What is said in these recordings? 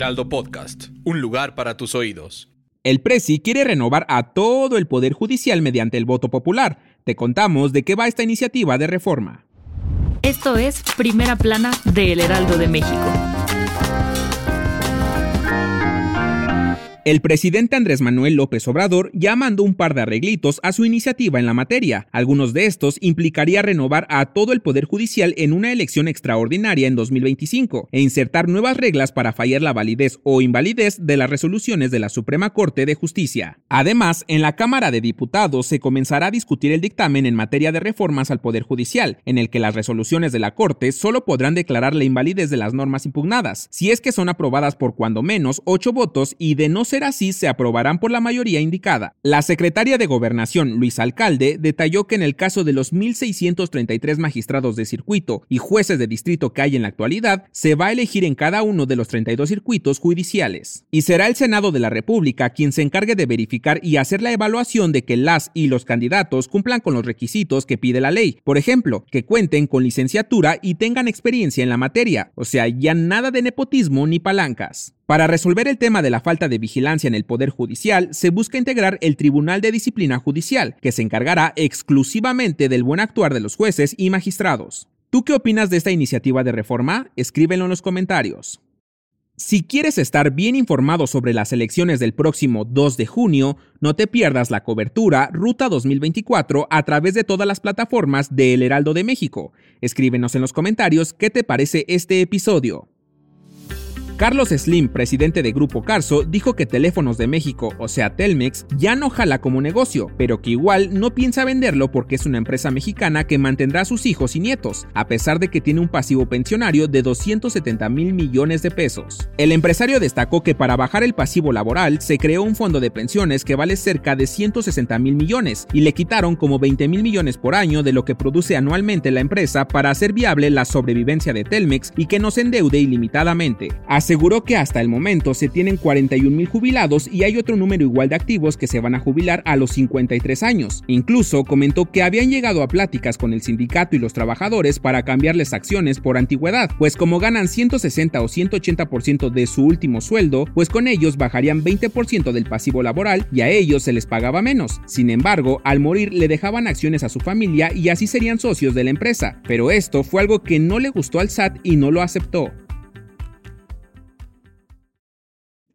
Heraldo Podcast, un lugar para tus oídos. El Presi quiere renovar a todo el Poder Judicial mediante el voto popular. Te contamos de qué va esta iniciativa de reforma. Esto es Primera Plana de El Heraldo de México. El presidente Andrés Manuel López Obrador ya mandó un par de arreglitos a su iniciativa en la materia. Algunos de estos implicaría renovar a todo el Poder Judicial en una elección extraordinaria en 2025 e insertar nuevas reglas para fallar la validez o invalidez de las resoluciones de la Suprema Corte de Justicia. Además, en la Cámara de Diputados se comenzará a discutir el dictamen en materia de reformas al Poder Judicial, en el que las resoluciones de la Corte solo podrán declarar la invalidez de las normas impugnadas, si es que son aprobadas por cuando menos ocho votos y de no ser así se aprobarán por la mayoría indicada. La secretaria de Gobernación, Luis Alcalde, detalló que en el caso de los 1.633 magistrados de circuito y jueces de distrito que hay en la actualidad, se va a elegir en cada uno de los 32 circuitos judiciales. Y será el Senado de la República quien se encargue de verificar y hacer la evaluación de que las y los candidatos cumplan con los requisitos que pide la ley. Por ejemplo, que cuenten con licenciatura y tengan experiencia en la materia, o sea, ya nada de nepotismo ni palancas. Para resolver el tema de la falta de vigilancia en el Poder Judicial, se busca integrar el Tribunal de Disciplina Judicial, que se encargará exclusivamente del buen actuar de los jueces y magistrados. ¿Tú qué opinas de esta iniciativa de reforma? Escríbelo en los comentarios. Si quieres estar bien informado sobre las elecciones del próximo 2 de junio, no te pierdas la cobertura Ruta 2024 a través de todas las plataformas de El Heraldo de México. Escríbenos en los comentarios qué te parece este episodio. Carlos Slim, presidente de Grupo Carso, dijo que Teléfonos de México, o sea Telmex, ya no jala como negocio, pero que igual no piensa venderlo porque es una empresa mexicana que mantendrá a sus hijos y nietos, a pesar de que tiene un pasivo pensionario de 270 mil millones de pesos. El empresario destacó que para bajar el pasivo laboral se creó un fondo de pensiones que vale cerca de 160 mil millones y le quitaron como 20 mil millones por año de lo que produce anualmente la empresa para hacer viable la sobrevivencia de Telmex y que no se endeude ilimitadamente aseguró que hasta el momento se tienen 41 mil jubilados y hay otro número igual de activos que se van a jubilar a los 53 años. Incluso comentó que habían llegado a pláticas con el sindicato y los trabajadores para cambiarles acciones por antigüedad, pues como ganan 160 o 180% de su último sueldo, pues con ellos bajarían 20% del pasivo laboral y a ellos se les pagaba menos. Sin embargo, al morir le dejaban acciones a su familia y así serían socios de la empresa, pero esto fue algo que no le gustó al SAT y no lo aceptó.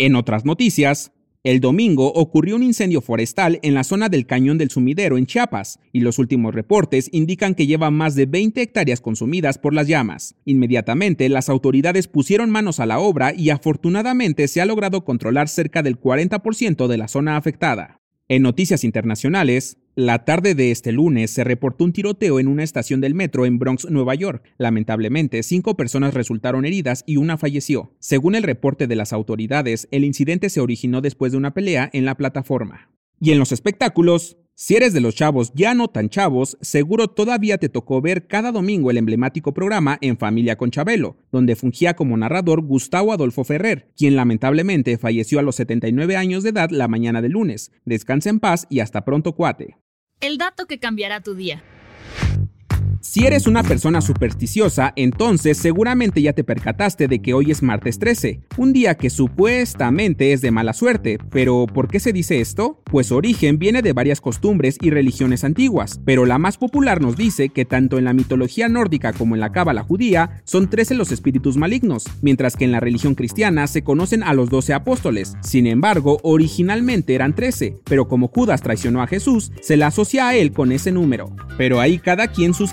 En otras noticias, el domingo ocurrió un incendio forestal en la zona del Cañón del Sumidero en Chiapas, y los últimos reportes indican que lleva más de 20 hectáreas consumidas por las llamas. Inmediatamente las autoridades pusieron manos a la obra y afortunadamente se ha logrado controlar cerca del 40% de la zona afectada. En noticias internacionales, la tarde de este lunes se reportó un tiroteo en una estación del metro en Bronx, Nueva York. Lamentablemente, cinco personas resultaron heridas y una falleció. Según el reporte de las autoridades, el incidente se originó después de una pelea en la plataforma. Y en los espectáculos, si eres de los chavos ya no tan chavos, seguro todavía te tocó ver cada domingo el emblemático programa En Familia con Chabelo, donde fungía como narrador Gustavo Adolfo Ferrer, quien lamentablemente falleció a los 79 años de edad la mañana del lunes. Descansa en paz y hasta pronto, cuate. El dato que cambiará tu día. Si eres una persona supersticiosa, entonces seguramente ya te percataste de que hoy es martes 13, un día que supuestamente es de mala suerte. Pero, ¿por qué se dice esto? Pues su origen viene de varias costumbres y religiones antiguas, pero la más popular nos dice que tanto en la mitología nórdica como en la cábala judía son 13 los espíritus malignos, mientras que en la religión cristiana se conocen a los 12 apóstoles. Sin embargo, originalmente eran 13, pero como Judas traicionó a Jesús, se le asocia a él con ese número. Pero ahí cada quien sus